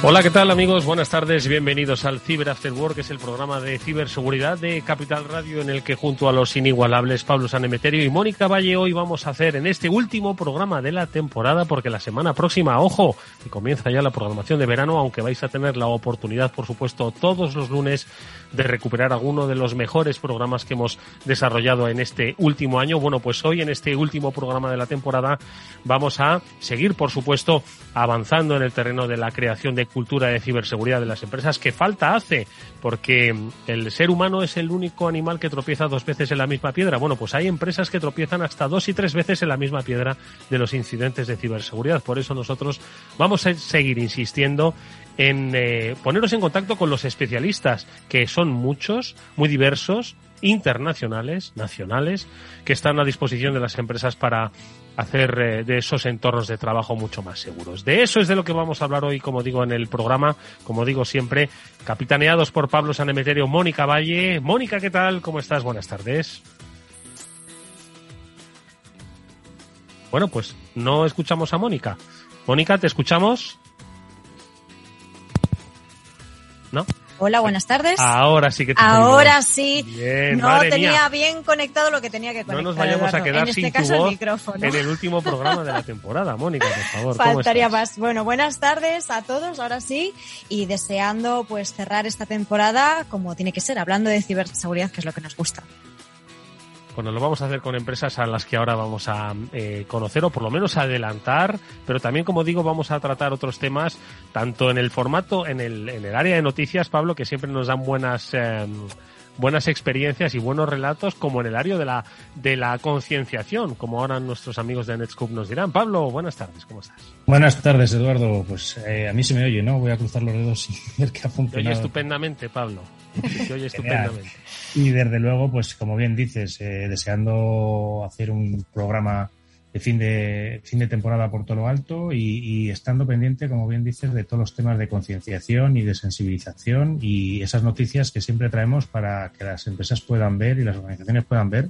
Hola, ¿qué tal amigos? Buenas tardes, bienvenidos al Cyber After Work, que es el programa de ciberseguridad de Capital Radio en el que junto a los inigualables Pablo Sanemeterio y Mónica Valle hoy vamos a hacer en este último programa de la temporada, porque la semana próxima, ojo, que comienza ya la programación de verano, aunque vais a tener la oportunidad, por supuesto, todos los lunes de recuperar alguno de los mejores programas que hemos desarrollado en este último año. Bueno, pues hoy en este último programa de la temporada vamos a seguir, por supuesto, avanzando en el terreno de la creación de cultura de ciberseguridad de las empresas que falta hace, porque el ser humano es el único animal que tropieza dos veces en la misma piedra. Bueno, pues hay empresas que tropiezan hasta dos y tres veces en la misma piedra de los incidentes de ciberseguridad. Por eso nosotros vamos a seguir insistiendo en eh, poneros en contacto con los especialistas, que son muchos, muy diversos, internacionales, nacionales, que están a disposición de las empresas para hacer eh, de esos entornos de trabajo mucho más seguros. De eso es de lo que vamos a hablar hoy, como digo, en el programa, como digo siempre, capitaneados por Pablo Sanemeterio, Mónica Valle. Mónica, ¿qué tal? ¿Cómo estás? Buenas tardes. Bueno, pues no escuchamos a Mónica. Mónica, ¿te escuchamos? ¿No? Hola, buenas tardes. Ahora sí que te Ahora sí. Bien, no tenía mía. bien conectado lo que tenía que conectar. No nos vayamos a quedar en sin este tu caso el voz micrófono. en el último programa de la temporada. Mónica, por favor. ¿cómo Faltaría más. Bueno, buenas tardes a todos, ahora sí, y deseando pues cerrar esta temporada como tiene que ser, hablando de ciberseguridad, que es lo que nos gusta. Bueno, lo vamos a hacer con empresas a las que ahora vamos a eh, conocer o por lo menos adelantar, pero también, como digo, vamos a tratar otros temas, tanto en el formato, en el, en el área de noticias, Pablo, que siempre nos dan buenas, eh, buenas experiencias y buenos relatos, como en el área de la, de la concienciación, como ahora nuestros amigos de Netscope nos dirán. Pablo, buenas tardes, ¿cómo estás? Buenas tardes, Eduardo. Pues eh, a mí se me oye, ¿no? Voy a cruzar los dedos y ver que ha Te oye funcionado. estupendamente, Pablo. Te oye estupendamente. Y desde luego, pues como bien dices, eh, deseando hacer un programa de fin de fin de temporada por todo lo alto y, y estando pendiente, como bien dices, de todos los temas de concienciación y de sensibilización y esas noticias que siempre traemos para que las empresas puedan ver y las organizaciones puedan ver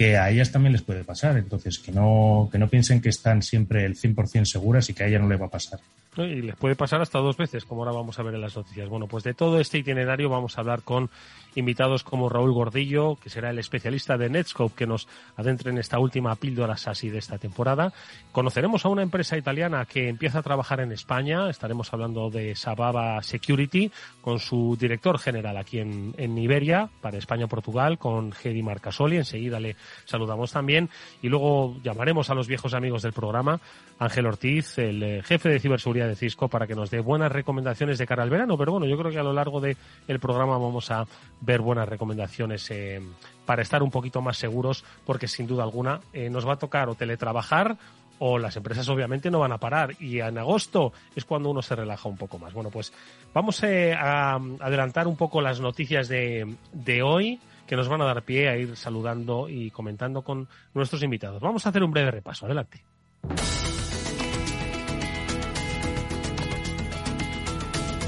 que a ellas también les puede pasar. Entonces, que no, que no piensen que están siempre el 100% seguras y que a ella no le va a pasar. Y les puede pasar hasta dos veces, como ahora vamos a ver en las noticias. Bueno, pues de todo este itinerario vamos a hablar con invitados como Raúl Gordillo, que será el especialista de Netscope que nos adentre en esta última píldora SASI de esta temporada. Conoceremos a una empresa italiana que empieza a trabajar en España. Estaremos hablando de Sababa Security con su director general aquí en, en Iberia, para España-Portugal, con Gedi Marcasoli. Enseguida le saludamos también. Y luego llamaremos a los viejos amigos del programa, Ángel Ortiz, el eh, jefe de ciberseguridad de Cisco, para que nos dé buenas recomendaciones de cara al verano. Pero bueno, yo creo que a lo largo del programa vamos a ver buenas recomendaciones eh, para estar un poquito más seguros, porque sin duda alguna eh, nos va a tocar o teletrabajar o las empresas obviamente no van a parar y en agosto es cuando uno se relaja un poco más. Bueno, pues vamos eh, a adelantar un poco las noticias de, de hoy que nos van a dar pie a ir saludando y comentando con nuestros invitados. Vamos a hacer un breve repaso. Adelante.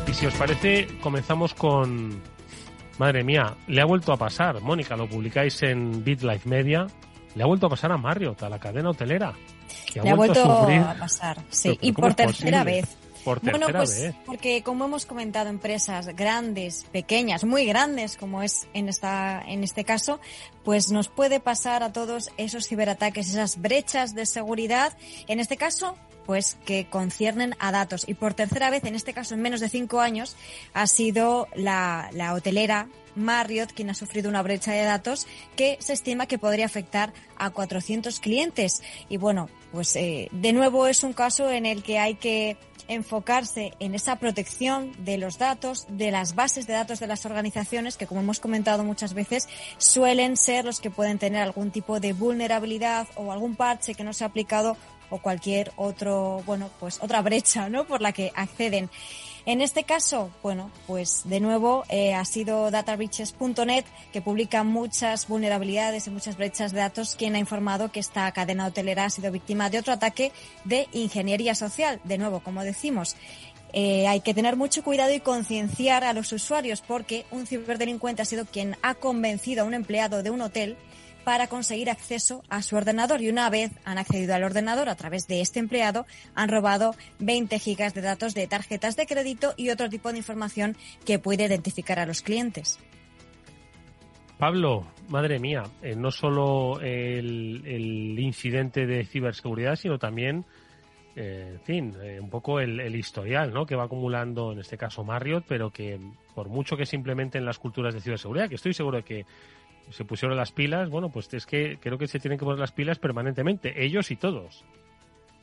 Y si os parece, comenzamos con... Madre mía, le ha vuelto a pasar. Mónica, lo publicáis en BitLife Media. Le ha vuelto a pasar a Marriott, a la cadena hotelera. que Le ha vuelto a sufrir. a pasar, sí, y ¿cómo por tercera posible? vez. Por Bueno, tercera pues vez. porque como hemos comentado, empresas grandes, pequeñas, muy grandes, como es en esta, en este caso, pues nos puede pasar a todos esos ciberataques, esas brechas de seguridad. En este caso, pues que conciernen a datos. Y por tercera vez, en este caso en menos de cinco años, ha sido la, la hotelera Marriott quien ha sufrido una brecha de datos que se estima que podría afectar a 400 clientes. Y bueno, pues eh, de nuevo es un caso en el que hay que enfocarse en esa protección de los datos, de las bases de datos de las organizaciones, que como hemos comentado muchas veces, suelen ser los que pueden tener algún tipo de vulnerabilidad o algún parche que no se ha aplicado o cualquier otro, bueno, pues otra brecha, ¿no? Por la que acceden. En este caso, bueno, pues de nuevo eh, ha sido databreaches.net que publica muchas vulnerabilidades y muchas brechas de datos quien ha informado que esta cadena hotelera ha sido víctima de otro ataque de ingeniería social. De nuevo, como decimos, eh, hay que tener mucho cuidado y concienciar a los usuarios porque un ciberdelincuente ha sido quien ha convencido a un empleado de un hotel para conseguir acceso a su ordenador y una vez han accedido al ordenador a través de este empleado han robado 20 gigas de datos de tarjetas de crédito y otro tipo de información que puede identificar a los clientes. Pablo, madre mía, eh, no solo el, incidente de ciberseguridad, sino también, eh, en fin, eh, un poco el, el, historial ¿no? que va acumulando, en este caso Marriott, pero que por mucho que se implementen las culturas de ciberseguridad, que estoy seguro de que se pusieron las pilas, bueno, pues es que creo que se tienen que poner las pilas permanentemente, ellos y todos.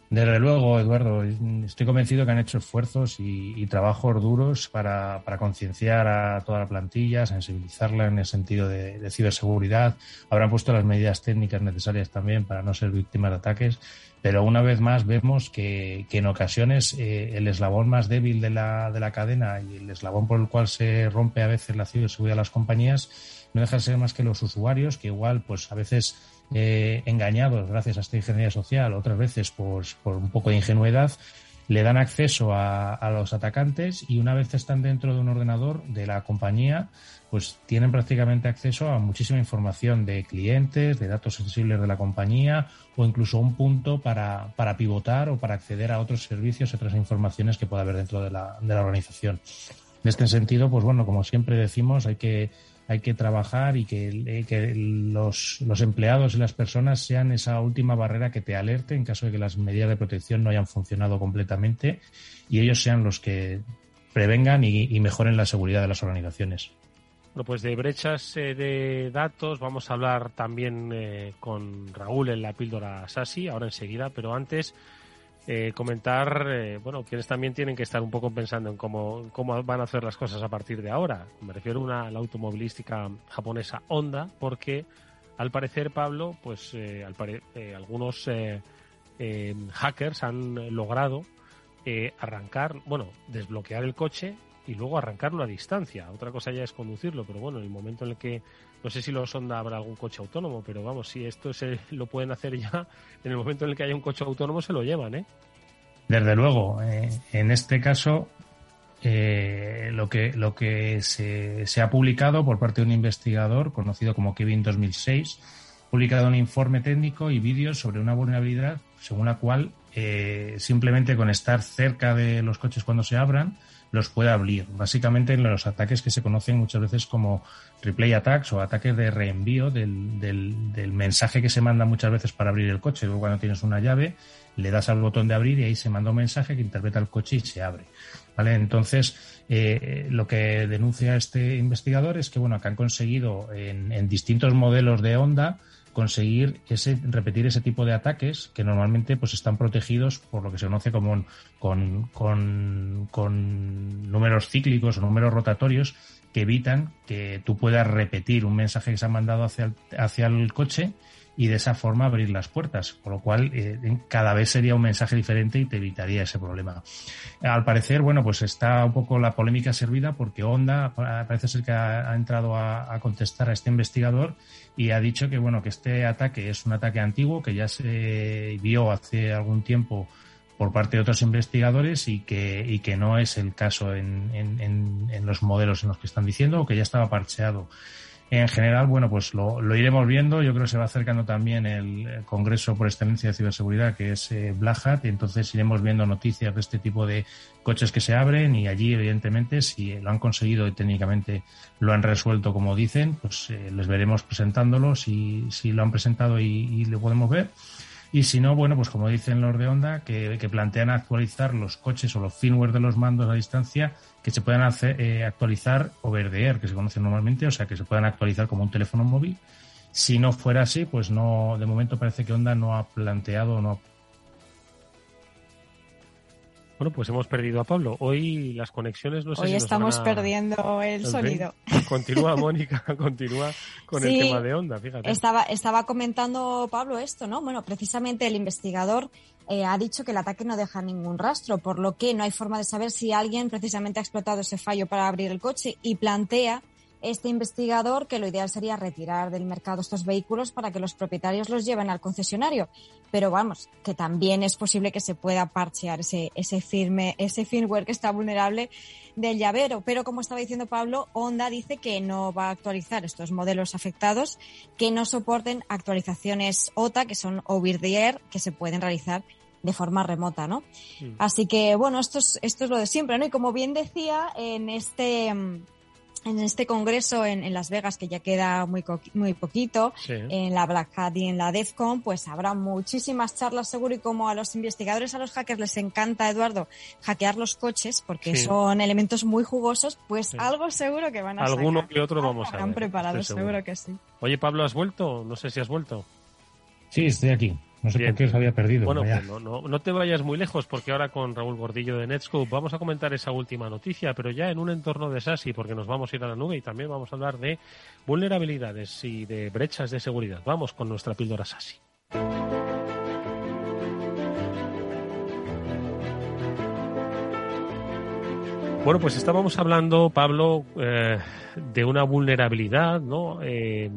Desde luego, Eduardo, estoy convencido que han hecho esfuerzos y, trabajos duros para, concienciar a toda la plantilla, sensibilizarla en el sentido de, ciberseguridad. Habrán puesto las medidas técnicas necesarias también para no ser víctimas de ataques. Pero una vez más vemos que, en ocasiones eh, el eslabón más débil de la, de la cadena y el eslabón por el cual se rompe a veces la ciberseguridad de las compañías no dejan de ser más que los usuarios que igual pues a veces eh, engañados gracias a esta ingeniería social, otras veces pues, por un poco de ingenuidad, le dan acceso a, a, los atacantes y una vez están dentro de un ordenador de la compañía, pues tienen prácticamente acceso a muchísima información de clientes, de datos sensibles de la compañía o incluso un punto para, para pivotar o para acceder a otros servicios, otras informaciones que pueda haber dentro de la, de la organización. En este sentido, pues bueno, como siempre decimos, hay que hay que trabajar y que, eh, los, empleados y las personas sean esa última barrera que te alerte en caso de que las medidas de protección no hayan funcionado completamente y ellos sean los que prevengan y, mejoren la seguridad de las organizaciones. Bueno, pues de brechas eh, de datos vamos a hablar también eh, con Raúl en la píldora SASI, ahora enseguida, pero antes eh, comentar, eh, bueno, quienes también tienen que estar un poco pensando en cómo, cómo van a hacer las cosas a partir de ahora. Me refiero a la automovilística japonesa Honda, porque al parecer, Pablo, pues eh, al eh, algunos eh, hackers han logrado arrancar, bueno, desbloquear el coche y luego arrancarlo a distancia. Otra cosa ya es conducirlo, pero bueno, en el momento en el que no sé si los Honda habrá algún coche autónomo, pero vamos, si esto se lo pueden hacer ya, en el momento en el que haya un coche autónomo se lo llevan, ¿eh? Desde luego, eh, en este caso, eh, lo que, lo que se, se, ha publicado por parte de un investigador conocido como Kevin 2006, publicado un informe técnico y vídeos sobre una vulnerabilidad según la cual eh, simplemente con estar cerca de los coches cuando se abran, los puede abrir. Básicamente en los ataques que se conocen muchas veces como replay attacks o ataques de reenvío del, del, mensaje que se manda muchas veces para abrir el coche. Luego cuando tienes una llave, le das al botón de abrir y ahí se manda un mensaje que interpreta el coche y se abre. ¿Vale? Entonces, eh, lo que denuncia este investigador es que, bueno, que han conseguido en, en distintos modelos de onda conseguir ese, repetir ese tipo de ataques que normalmente pues están protegidos por lo que se conoce como con, con, números cíclicos o números rotatorios que evitan que tú puedas repetir un mensaje que se ha mandado hacia el, hacia el coche y de esa forma abrir las puertas, con lo cual eh, cada vez sería un mensaje diferente y te evitaría ese problema. Al parecer, bueno, pues está un poco la polémica servida porque Honda parece ser que ha, entrado a, contestar a este investigador y ha dicho que, bueno, que este ataque es un ataque antiguo que ya se vio hace algún tiempo por parte de otros investigadores y que, y que no es el caso en, en, en los modelos en los que están diciendo o que ya estaba parcheado. En general, bueno, pues lo, lo, iremos viendo. Yo creo que se va acercando también el Congreso por Excelencia de Ciberseguridad, que es eh, Black y entonces iremos viendo noticias de este tipo de coches que se abren y allí, evidentemente, si lo han conseguido y técnicamente lo han resuelto como dicen, pues eh, les veremos presentándolos y si lo han presentado y, y lo podemos ver. Y si no, bueno, pues como dicen los de Honda, que, plantean actualizar los coches o los firmware de los mandos a distancia que se puedan hacer, eh, actualizar over the air, que se conoce normalmente, o sea, que se puedan actualizar como un teléfono móvil. Si no fuera así, pues no, de momento parece que Honda no ha planteado, no Bueno, pues hemos perdido a Pablo. Hoy las conexiones no sé Hoy si estamos perdiendo el sonido. Continúa, Mónica, continúa con el tema de onda, fíjate. Estaba, estaba comentando Pablo esto, ¿no? Bueno, precisamente el investigador eh, ha dicho que el ataque no deja ningún rastro, por lo que no hay forma de saber si alguien precisamente ha explotado ese fallo para abrir el coche y plantea este investigador que lo ideal sería retirar del mercado estos vehículos para que los propietarios los lleven al concesionario. Pero vamos, que también es posible que se pueda parchear ese, ese firme, ese firmware que está vulnerable del llavero. Pero como estaba diciendo Pablo, Honda dice que no va a actualizar estos modelos afectados que no soporten actualizaciones OTA, que son over the air, que se pueden realizar de forma remota, ¿no? Así que, bueno, esto es, esto es lo de siempre, ¿no? Y como bien decía, en este en este congreso en, Las Vegas, que ya queda muy, muy poquito, en la Black Hat y en la DEFCON, pues habrá muchísimas charlas seguro y como a los investigadores, a los hackers les encanta, Eduardo, hackear los coches porque son elementos muy jugosos, pues algo seguro que van a Alguno que otro vamos a ver. Están preparados, seguro que sí. Oye, Pablo, ¿has vuelto? No sé si has vuelto. Sí, estoy aquí. No sé por qué os había perdido. Bueno, pues no, no, no, te vayas muy lejos porque ahora con Raúl Gordillo de Netscope vamos a comentar esa última noticia, pero ya en un entorno de SASI porque nos vamos a ir a la nube y también vamos a hablar de vulnerabilidades y de brechas de seguridad. Vamos con nuestra píldora SASI. Bueno, pues estábamos hablando, Pablo, eh, de una vulnerabilidad, ¿no? Eh,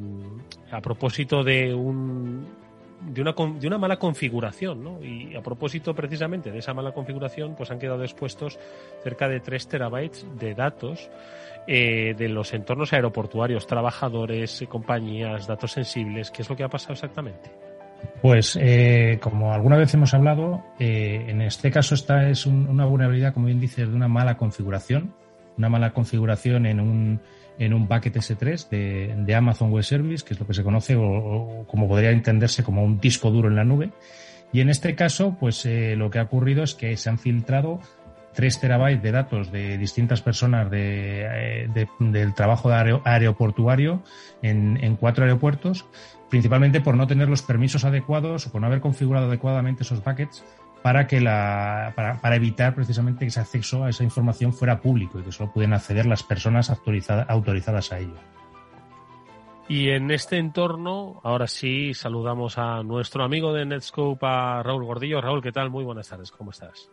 a propósito de un de una, de una mala configuración, ¿no? Y a propósito precisamente de esa mala configuración, pues han quedado expuestos cerca de 3 terabytes de datos eh, de los entornos aeroportuarios, trabajadores, compañías, datos sensibles. ¿Qué es lo que ha pasado exactamente? Pues, eh, como alguna vez hemos hablado, eh, en este caso esta es una vulnerabilidad, como bien dices, de una mala configuración, una mala configuración en un en un bucket S3 de, Amazon Web Service, que es lo que se conoce o, como podría entenderse como un disco duro en la nube. Y en este caso, pues eh, lo que ha ocurrido es que se han filtrado 3 terabytes de datos de distintas personas de, eh, del trabajo aeroportuario en, en cuatro aeropuertos, principalmente por no tener los permisos adecuados o por no haber configurado adecuadamente esos buckets para que la para, para, evitar precisamente que ese acceso a esa información fuera público y que solo pueden acceder las personas autorizadas a ello. Y en este entorno, ahora sí, saludamos a nuestro amigo de Netscope, a Raúl Gordillo. Raúl, ¿qué tal? Muy buenas tardes, ¿cómo estás?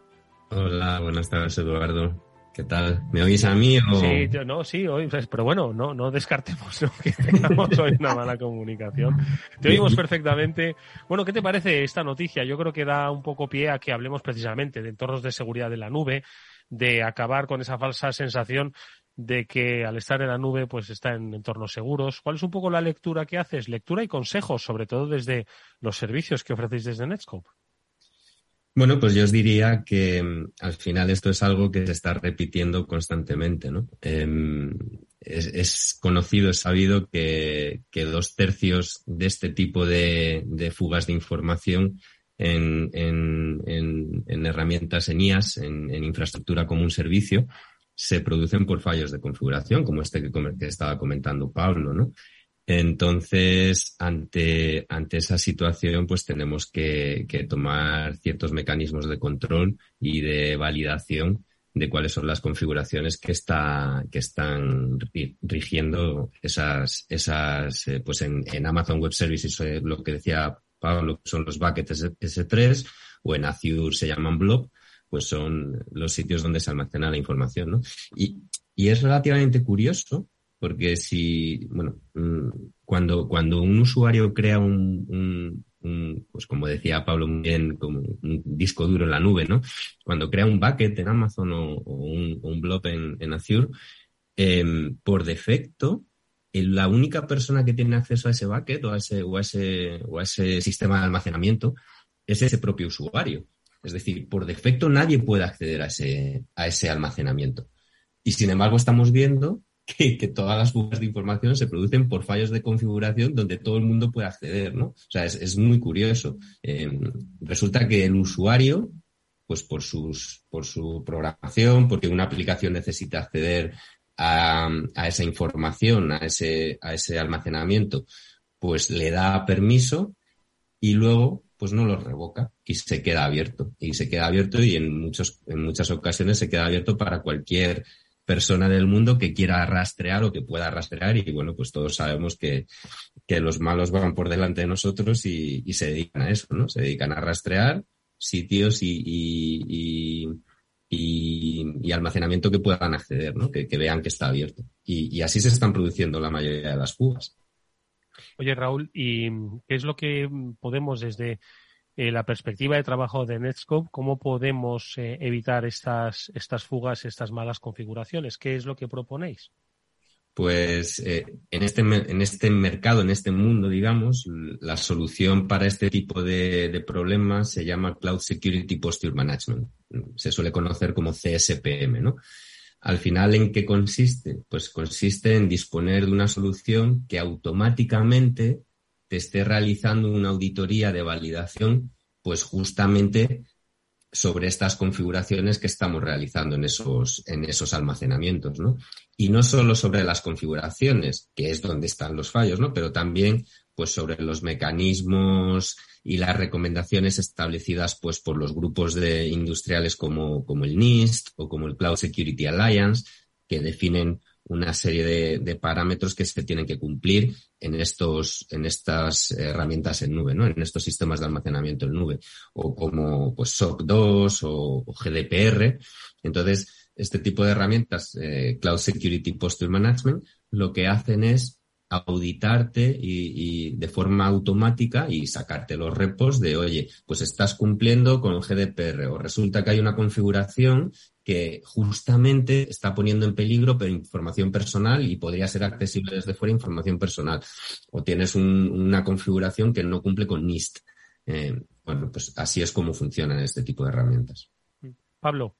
Hola, buenas tardes, Eduardo. ¿Qué tal? ¿Me oís a mí o...? Sí, yo, no, sí, hoy, pues, pero bueno, no, no descartemos que tengamos hoy una mala comunicación. Te oímos perfectamente. Bueno, ¿qué te parece esta noticia? Yo creo que da un poco pie a que hablemos precisamente de entornos de seguridad de la nube, de acabar con esa falsa sensación de que al estar en la nube pues está en entornos seguros. ¿Cuál es un poco la lectura que haces? Lectura y consejos, sobre todo desde los servicios que ofrecéis desde Netscope. Bueno, pues yo os diría que mm, al final esto es algo que se está repitiendo constantemente, ¿no? Em, es, conocido, es sabido que, dos tercios de este tipo de, fugas de información en, herramientas en IAS, en, infraestructura como un servicio, se producen por fallos de configuración, como este que, que estaba comentando Pablo, ¿no? Entonces, ante, ante esa situación, pues tenemos que, tomar ciertos mecanismos de control y de validación de cuáles son las configuraciones que está que están rigiendo esas esas eh, pues en, Amazon Web Services eh, lo que decía Pablo son los buckets S3 o en Azure se llaman blob pues son los sitios donde se almacena la información ¿no? y, y es relativamente curioso porque si, bueno, mm, cuando, cuando un usuario crea un, pues como decía Pablo muy bien, como un disco duro en la nube, ¿no? Cuando crea un bucket en Amazon o, un, blob en, Azure, em, por defecto, la única persona que tiene acceso a ese bucket o a ese, o a ese, o a ese sistema de almacenamiento es ese propio usuario. Es decir, por defecto nadie puede acceder a ese, a ese almacenamiento. Y sin embargo, estamos viendo que, todas las fugas de información se producen por fallos de configuración donde todo el mundo puede acceder, ¿no? O sea, es, muy curioso. Em, resulta que el usuario, pues por sus, por su programación, porque una aplicación necesita acceder a, esa información, a ese, a ese almacenamiento, pues le da permiso y luego pues no los revoca y se queda abierto. Y se queda abierto y en, muchos, en muchas ocasiones se queda abierto para cualquier persona del mundo que quiera rastrear o que pueda rastrear y bueno, pues todos sabemos que, que los malos van por delante de nosotros y, se dedican a eso, ¿no? Se dedican a rastrear sitios y, y, y almacenamiento que puedan acceder, ¿no? Que, que vean que está abierto. Y, así se están produciendo la mayoría de las fugas. Oye, Raúl, ¿y qué es lo que podemos desde eh, la perspectiva de trabajo de Netscope, cómo podemos eh, evitar estas, estas fugas, estas malas configuraciones. ¿Qué es lo que proponéis? Pues eh, en, este, en este mercado, en este mundo, digamos, la solución para este tipo de, de problemas se llama Cloud Security Posture Management. Se suele conocer como CSPM, ¿no? Al final, ¿en qué consiste? Pues consiste en disponer de una solución que automáticamente te esté realizando una auditoría de validación, pues justamente sobre estas configuraciones que estamos realizando en esos, en esos almacenamientos, ¿no? Y no solo sobre las configuraciones, que es donde están los fallos, ¿no? Pero también, pues, sobre los mecanismos y las recomendaciones establecidas, pues, por los grupos de industriales como, como el NIST o como el Cloud Security Alliance, que definen una serie de, parámetros que se tienen que cumplir en estos, en estas herramientas en nube, ¿no? En estos sistemas de almacenamiento en nube, o como pues SOC 2 o, GDPR. Entonces, este tipo de herramientas, eh, Cloud Security Posture Management, lo que hacen es auditarte y, de forma automática y sacarte los repos de, oye, pues estás cumpliendo con GDPR o resulta que hay una configuración que justamente está poniendo en peligro información personal y podría ser accesible desde fuera información personal. O tienes una configuración que no cumple con NIST. Eh, bueno, pues así es como funcionan este tipo de herramientas. Pablo.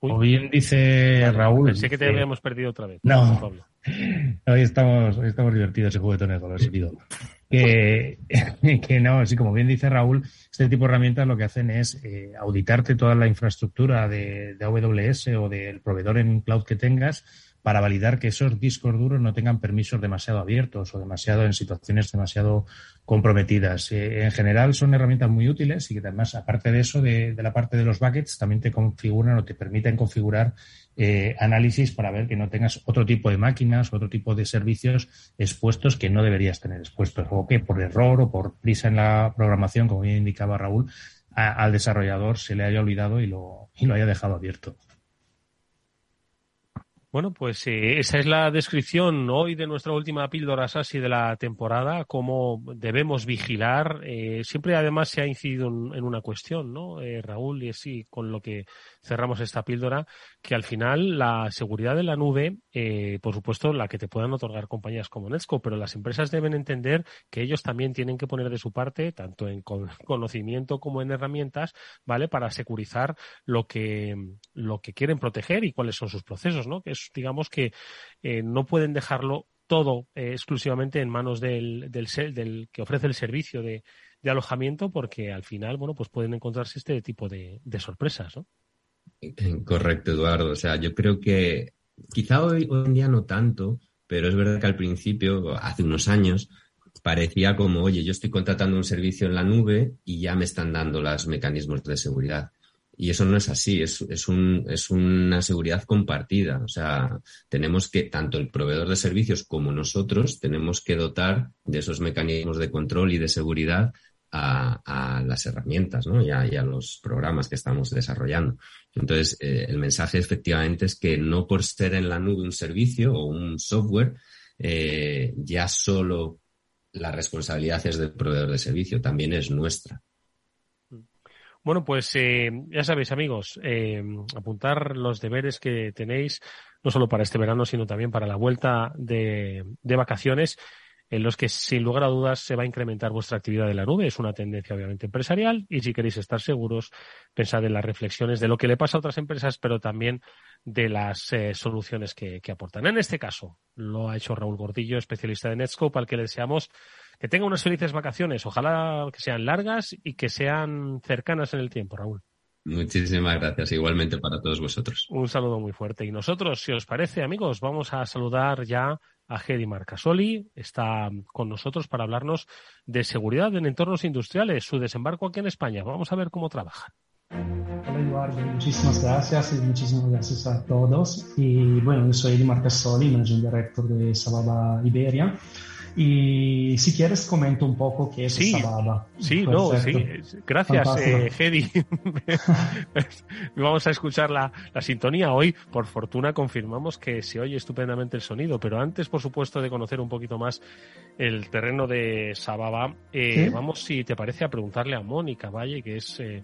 O bien dice Raúl. Sé que te habíamos perdido otra vez. No, hoy estamos, hoy estamos divertidos y juguetones con el sentido. Que, que no, así como bien dice Raúl, este tipo de herramientas lo que hacen es eh, auditarte toda la infraestructura de, de AWS o del proveedor en cloud que tengas para validar que esos discos duros no tengan permisos demasiado abiertos o demasiado en situaciones demasiado comprometidas. Eh, en general son herramientas muy útiles y que además, aparte de eso, de, la parte de los buckets, también te configuran o te permiten configurar eh, análisis para ver que no tengas otro tipo de máquinas, otro tipo de servicios expuestos que no deberías tener expuestos o que por error o por prisa en la programación, como bien indicaba Raúl, al desarrollador se le haya olvidado y lo, y lo haya dejado abierto. Bueno, pues eh, esa es la descripción hoy de nuestra última píldora SASI de la temporada, cómo debemos vigilar. Eh, siempre además se ha incidido en, una cuestión, ¿no, eh, Raúl? Y así con lo que cerramos esta píldora, que al final la seguridad de la nube, eh, por supuesto, la que te puedan otorgar compañías como Netscope, pero las empresas deben entender que ellos también tienen que poner de su parte, tanto en conocimiento como en herramientas, ¿vale? Para securizar lo que, lo que quieren proteger y cuáles son sus procesos, ¿no? Que es, digamos que eh, no pueden dejarlo todo eh, exclusivamente en manos del, del, del que ofrece el servicio de, de alojamiento porque al final, bueno, pues pueden encontrarse este tipo de, de sorpresas, ¿no? Correcto, Eduardo. O sea, yo creo que quizá hoy, en día no tanto, pero es verdad que al principio, hace unos años, parecía como, oye, yo estoy contratando un servicio en la nube y ya me están dando los mecanismos de seguridad. Y eso no es así, es, es, un, es una seguridad compartida. O sea, tenemos que, tanto el proveedor de servicios como nosotros, tenemos que dotar de esos mecanismos de control y de seguridad a, las herramientas ¿no? y, a, los programas que estamos desarrollando. Entonces, eh, el mensaje efectivamente es que no por ser en la nube un servicio o un software, eh, ya solo la responsabilidad es del proveedor de servicio, también es nuestra. Bueno, pues eh, ya sabéis, amigos, apuntar los deberes que tenéis, no solo para este verano, sino también para la vuelta de vacaciones en los que sin lugar a dudas se va a incrementar vuestra actividad de la nube. Es una tendencia obviamente empresarial y si queréis estar seguros, pensad en las reflexiones de lo que le pasa a otras empresas, pero también de las eh, soluciones que, aportan. En este caso, lo ha hecho Raúl Gordillo, especialista de Netscope, al que le deseamos que tenga unas felices vacaciones. Ojalá que sean largas y que sean cercanas en el tiempo, Raúl. Muchísimas gracias, igualmente para todos vosotros. Un saludo muy fuerte. Y nosotros, si os parece, amigos, vamos a saludar ya a Hedy Marcasoli. Está con nosotros para hablarnos de seguridad en entornos industriales, su desembarco aquí en España. Vamos a ver cómo trabajan. Hola Eduardo, muchísimas gracias y muchísimas gracias a todos. Y bueno, yo soy Hedy Marcasoli, Managing Director de Sababa Iberia. Y si quieres, comento un poco qué es sí, Sababa. Sí, no, sí. Gracias, eh, Hedy. Vamos a escuchar la, la, sintonía. Hoy, por fortuna, confirmamos que se oye estupendamente el sonido, pero antes, por supuesto, de conocer un poquito más el terreno de Sababa, eh, vamos, si te parece, a preguntarle a Mónica Valle, que es... Eh,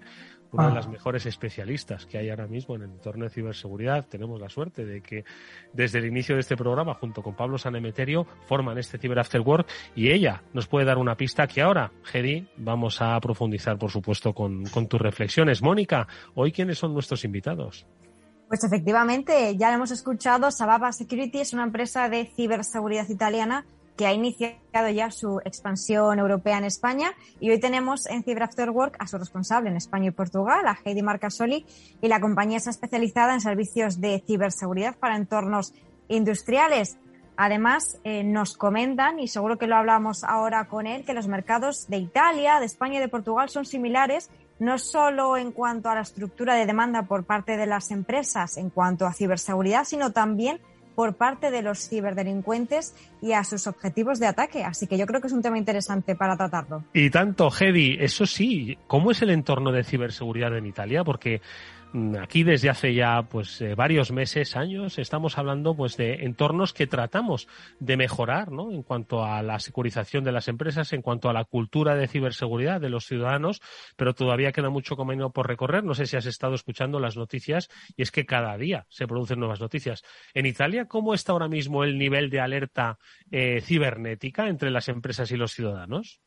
una de las mejores especialistas que hay ahora mismo en el entorno de ciberseguridad. Tenemos la suerte de que desde el inicio de este programa, junto con Pablo Sanemeterio, forman este Cyber After Work y ella nos puede dar una pista que ahora, Gedi, vamos a profundizar, por supuesto, con, con tus reflexiones. Mónica, hoy, ¿quiénes son nuestros invitados? Pues efectivamente, ya lo hemos escuchado, Sababa Security es una empresa de ciberseguridad italiana que ha iniciado ya su expansión europea en España y hoy tenemos en Cyber After Work a su responsable en España y Portugal, a Heidi Marcasoli, y la compañía está especializada en servicios de ciberseguridad para entornos industriales. Además, eh, nos comentan, y seguro que lo hablamos ahora con él, que los mercados de Italia, de España y de Portugal son similares, no solo en cuanto a la estructura de demanda por parte de las empresas en cuanto a ciberseguridad, sino también por parte de los ciberdelincuentes y a sus objetivos de ataque. Así que yo creo que es un tema interesante para tratarlo. Y tanto, Hedy, eso sí, ¿cómo es el entorno de ciberseguridad en Italia? Porque aquí desde hace ya pues eh, varios meses, años, estamos hablando pues de entornos que tratamos de mejorar, ¿no? En cuanto a la securización de las empresas, en cuanto a la cultura de ciberseguridad de los ciudadanos, pero todavía queda mucho camino por recorrer. No sé si has estado escuchando las noticias y es que cada día se producen nuevas noticias. En Italia, ¿cómo está ahora mismo el nivel de alerta eh, cibernética entre las empresas y los ciudadanos?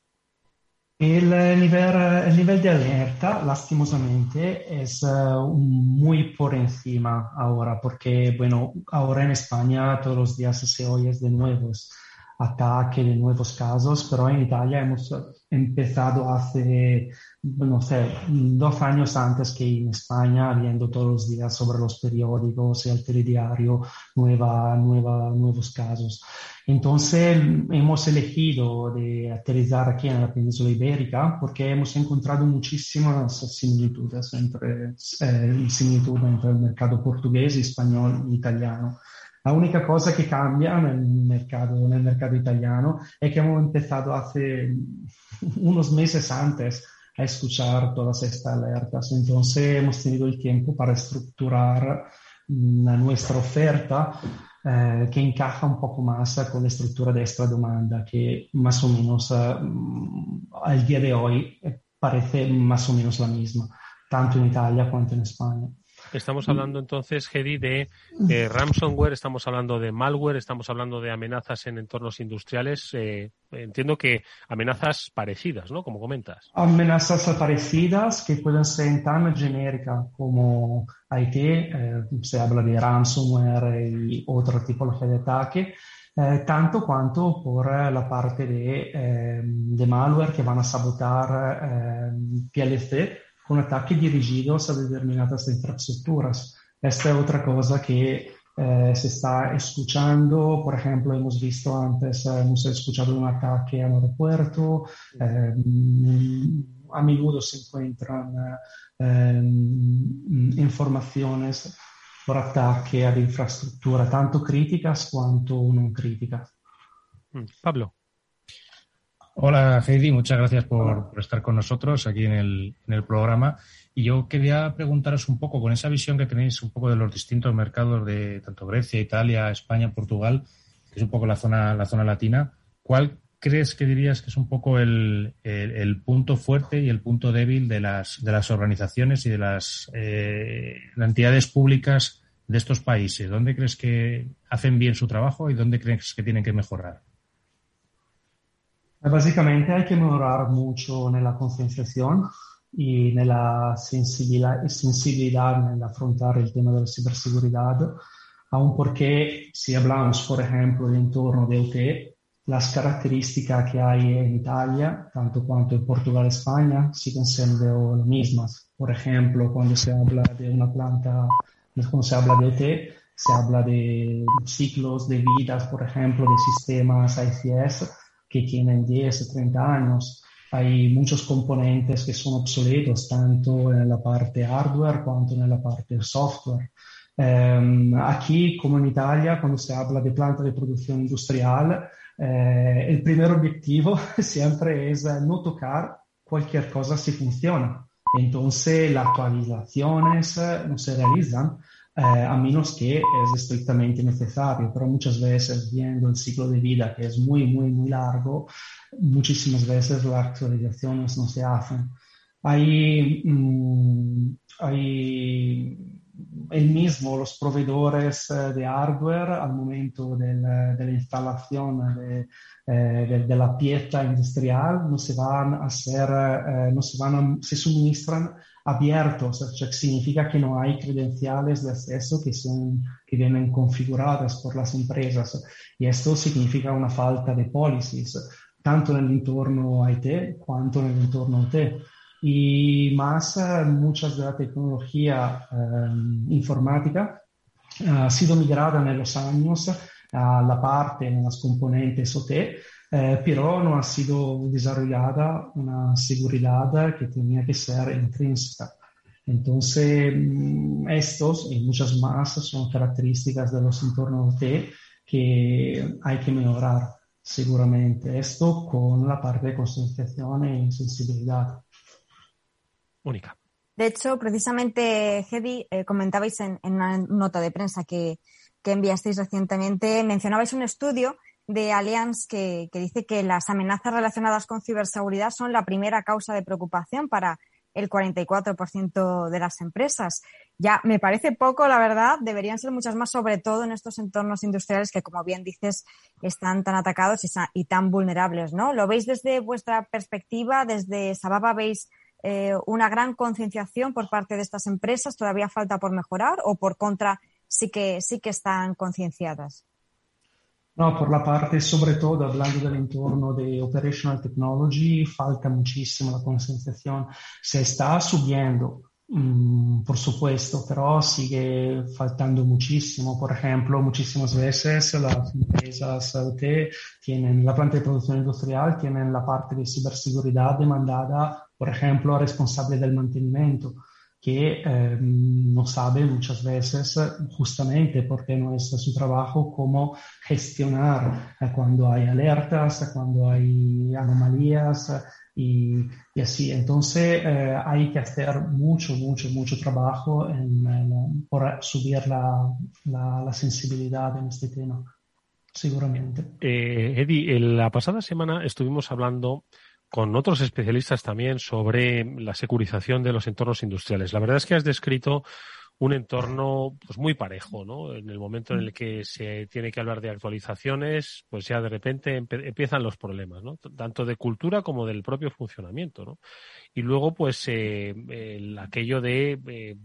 El nivel, el nivel, de alerta, lastimosamente, es uh, muy por encima ahora, porque, bueno, ahora en España todos los días se oye de nuevos ataques, de nuevos casos, pero en Italia hemos empezado hace, no sé, dos años antes que en España, viendo todos los días sobre los periódicos y el telediario nueva, nueva, nuevos casos. Entonces hemos elegido de aterrizar aquí en la península ibérica porque hemos encontrado muchísimas similitudes entre, eh, similitudes entre el mercado portugués, español e italiano. La única cosa que cambia nel mercado, nel mercado italiano es que hemos empezado hace unos meses antes a escuchar todas estas alertas. Entonces hemos tenido el tiempo para estructurar nuestra oferta eh, que encaja un poco más con la estructura de esta demanda, que más o menos eh, al día de hoy parece más o menos la misma, tanto en Italia cuanto en España. Estamos hablando entonces, Hedy, de eh, ransomware, estamos hablando de malware, estamos hablando de amenazas en entornos industriales. Eh, entiendo que amenazas parecidas, ¿no? Como comentas. Amenazas parecidas que pueden ser tan genéricas como IT, eh, se habla de ransomware y otra tipología de ataque. Eh, tanto quanto por la parte de, de malware que van a sabotar eh, PLC con ataques dirigidos a determinadas infraestructuras. Esta es otra cosa que eh, se está escuchando. Por ejemplo, hemos visto antes, eh, hemos escuchado un ataque al aeropuerto. Eh, a menudo se encuentran informaciones por ataque a infraestructura, tanto críticas cuanto no críticas. Mm, Pablo. Hola Heidi, muchas gracias por, por estar con nosotros aquí en el, en el, programa. Y yo quería preguntaros un poco, con esa visión que tenéis un poco de los distintos mercados de tanto Grecia, Italia, España, Portugal, que es un poco la zona, la zona latina, ¿cuál crees que dirías que es un poco el, el, el punto fuerte y el punto débil de las, de las organizaciones y de las eh, entidades públicas de estos países? ¿Dónde crees que hacen bien su trabajo y dónde crees que tienen que mejorar? Básicamente hay que mejorar mucho en la concienciación y en la sensibilidad, sensibilidad en afrontar el tema de la ciberseguridad, aun porque si hablamos, por ejemplo, del entorno de OT, las características que hay en Italia, tanto cuanto en Portugal y España, siguen siendo las mismas. Por ejemplo, cuando se habla de una planta, cuando se habla de OT, se habla de ciclos de vida, por ejemplo, de sistemas ICS que tienen 10 o 30 años. Hay muchos componentes que son obsoletos, tanto en la parte hardware cuanto en la parte software. Um, aquí, como en Italia, cuando se habla de planta de producción industrial, eh, el primer objetivo siempre es no tocar cualquier cosa si funciona. Entonces, las actualizaciones no se realizan eh, a menos que es estrictamente necesario, pero muchas veces viendo el ciclo de vida que es muy, muy, muy largo, muchísimas veces las actualizaciones no se hacen. Hay, mm, hay el mismo, los proveedores eh, de hardware al momento del, de la instalación de, eh, de, de, la pieza industrial no se van a hacer, eh, no se van a, se suministran abiertos, cioè significa que no hay credenciales de acceso que, son, que vienen configuradas por las empresas y esto significa una falta de policies, tanto en el entorno IT cuanto en el entorno OT. Y más, muchas de la tecnología eh, informática ha sido migrada en los años a la parte, en las componentes OT, eh, pero no ha sido desarrollada una seguridad que tenía que ser intrínseca. Entonces, mm, estos y muchas más son características de los entornos T que hay que mejorar seguramente. Esto con la parte de concienciación y sensibilidad. Única. De hecho, precisamente, Hedy, eh, comentabais en, en, una nota de prensa que, que enviasteis recientemente, mencionabais un estudio de Allianz que, que, dice que las amenazas relacionadas con ciberseguridad son la primera causa de preocupación para el 44% de las empresas. Ya me parece poco, la verdad, deberían ser muchas más, sobre todo en estos entornos industriales que, como bien dices, están tan atacados y, tan vulnerables, ¿no? ¿Lo veis desde vuestra perspectiva? ¿Desde Sababa veis eh, una gran concienciación por parte de estas empresas? ¿Todavía falta por mejorar o por contra sí que, sí que están concienciadas? No, por la parte, sobre todo hablando del entorno de Operational Technology, falta muchísimo la concienciación. Se está subiendo, mmm, por supuesto, pero sigue faltando muchísimo. Por ejemplo, muchísimas veces las empresas OT tienen la planta de producción industrial, tienen la parte de ciberseguridad demandada, por ejemplo, a responsable del mantenimiento que eh, no sabe muchas veces, justamente porque no es su trabajo, cómo gestionar eh, cuando hay alertas, cuando hay anomalías y, y así. Entonces eh, hay que hacer mucho, mucho, mucho trabajo en, en, por subir la, la, la, sensibilidad en este tema, seguramente. Eh, Eddie, la pasada semana estuvimos hablando con otros especialistas también sobre la securización de los entornos industriales. La verdad es que has descrito un entorno pues muy parejo, ¿no? En el momento en el que se tiene que hablar de actualizaciones, pues ya de repente empiezan los problemas, ¿no? Tanto de cultura como del propio funcionamiento, ¿no? Y luego, pues, eh, el, aquello de eh,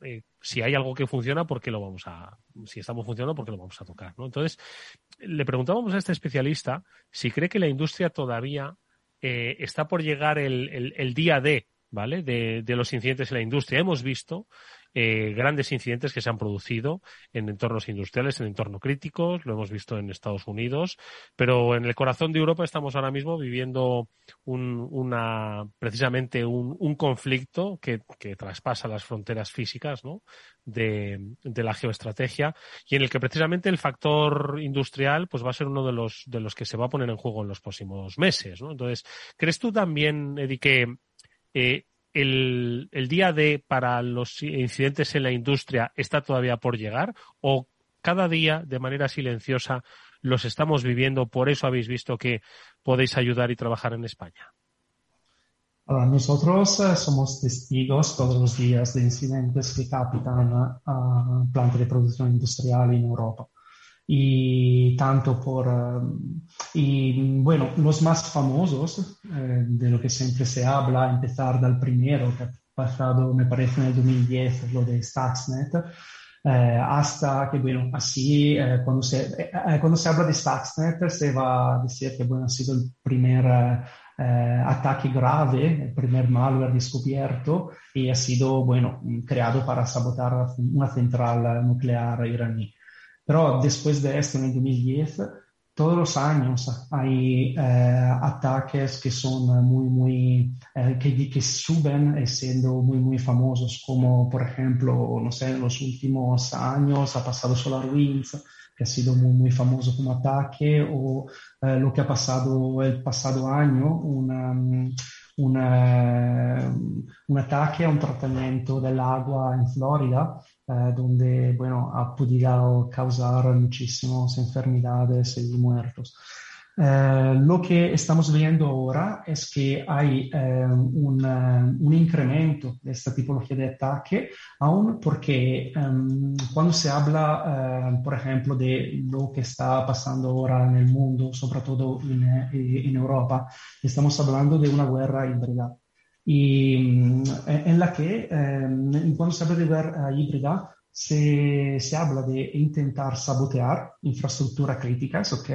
eh, si hay algo que funciona, ¿por qué lo vamos a, si estamos funcionando, ¿por qué lo vamos a tocar, ¿no? Entonces, le preguntábamos a este especialista si cree que la industria todavía eh, está por llegar el, día D, ¿vale? De, de, los incidentes en la industria. Hemos visto eh, grandes incidentes que se han producido en entornos industriales, en entornos críticos, lo hemos visto en Estados Unidos, pero en el corazón de Europa estamos ahora mismo viviendo un, una, precisamente un, un conflicto que, que, traspasa las fronteras físicas ¿no? de, de, la geoestrategia y en el que precisamente el factor industrial pues va a ser uno de los, de los que se va a poner en juego en los próximos meses. ¿no? Entonces, ¿crees tú también, Eddie, que eh, el, día D para los incidentes en la industria está todavía por llegar o cada día de manera silenciosa los estamos viviendo, por eso habéis visto que podéis ayudar y trabajar en España? Ahora, nosotros uh, somos testigos todos los días de incidentes que capitan a plantas de producción industrial en Europa y tanto por, y bueno, los más famosos, eh, de lo que siempre se habla, empezar del primero, que ha pasado, me parece, en el 2010, lo de Stuxnet, hasta que, bueno, así, cuando, se, cuando se habla de Stuxnet, se va a decir que, bueno, ha sido el primer ataque grave, el primer malware descubierto y ha sido, bueno, creado para sabotar una central nuclear iraní. Pero después de esto, en el 2010, todos los años hay eh, ataques que son muy, muy, eh, que, que, suben siendo muy, muy famosos, como por ejemplo, no sé, en los últimos años ha pasado SolarWinds, que ha sido muy, muy famoso como ataque, o eh, lo que ha pasado el pasado año, una, una, un ataque a un tratamiento del agua en Florida eh, donde, bueno, ha podido causar muchísimas enfermedades y muertos. Eh, lo que estamos viendo ahora es que hay eh, un, un, incremento de esta tipología de ataque, aún porque um, cuando se habla, uh, por ejemplo, de lo que está pasando ahora en el mundo, sobre todo en, en Europa, estamos hablando de una guerra híbrida y en la que eh, cuando se habla de guerra híbrida se, se, habla de intentar sabotear infraestructuras críticas, ¿ok?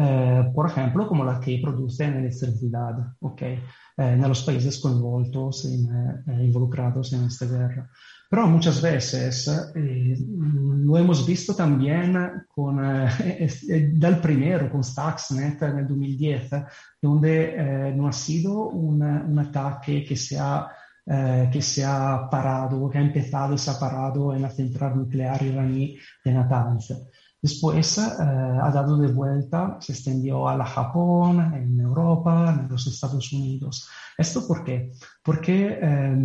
Eh, por ejemplo, como la que produce electricidad, ¿ok? Eh, en los países coinvoltos, in, eh, involucrados en esta guerra. Pero muchas veces eh, lo hemos visto también con, eh, dal primero, con Stuxnet en el 2010, donde eh, no ha sido una, un ataque que se ha eh, que se ha parado, que ha empezado y se ha parado en la central nuclear iraní de Natanz. Después eh, ha dado de vuelta, se extendió a la Japón, en Europa, en los Estados Unidos. ¿Esto por qué? Porque eh,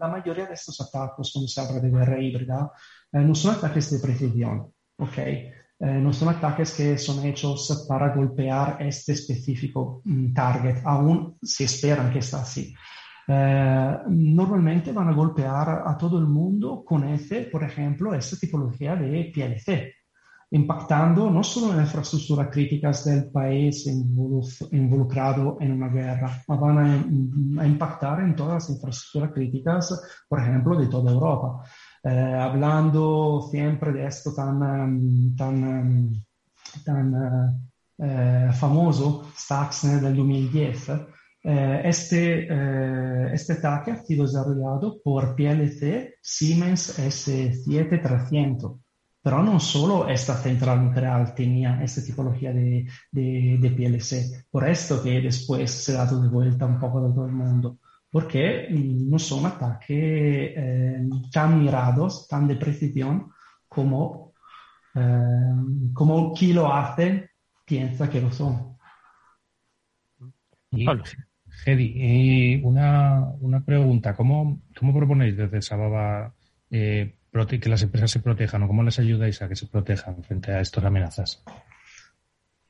la mayoría de estos ataques, cuando se habla de guerra híbrida, eh, no son ataques de precisión, ¿ok? Eh, no son ataques que son hechos para golpear este específico um, target, aún se esperan que está así. Eh, normalmente van a golpear a todo el mundo con este, por ejemplo, esta tipología de PLC, impactando no solo en las infraestructuras críticas del país involucrado en una guerra, ma van a, a, impactar en todas las infraestructuras críticas, por ejemplo, de toda Europa. Eh, hablando siempre de esto tan, tan, tan eh, famoso, Stuxnet del 2010, eh, este, eh, este ataque ha sido desarrollado por PLC Siemens S7300. Pero no solo esta central nuclear tenía esta tipología de, de, de, PLC, por esto que después se ha dado de vuelta un poco de todo el mundo, porque mm, no son ataques eh, tan mirados, tan de precisión como, eh, como quien lo hace piensa que lo son. Hedy, una, una pregunta. ¿Cómo, ¿Cómo proponéis desde Sababa eh, que las empresas se protejan o cómo les ayudáis a que se protejan frente a estas amenazas?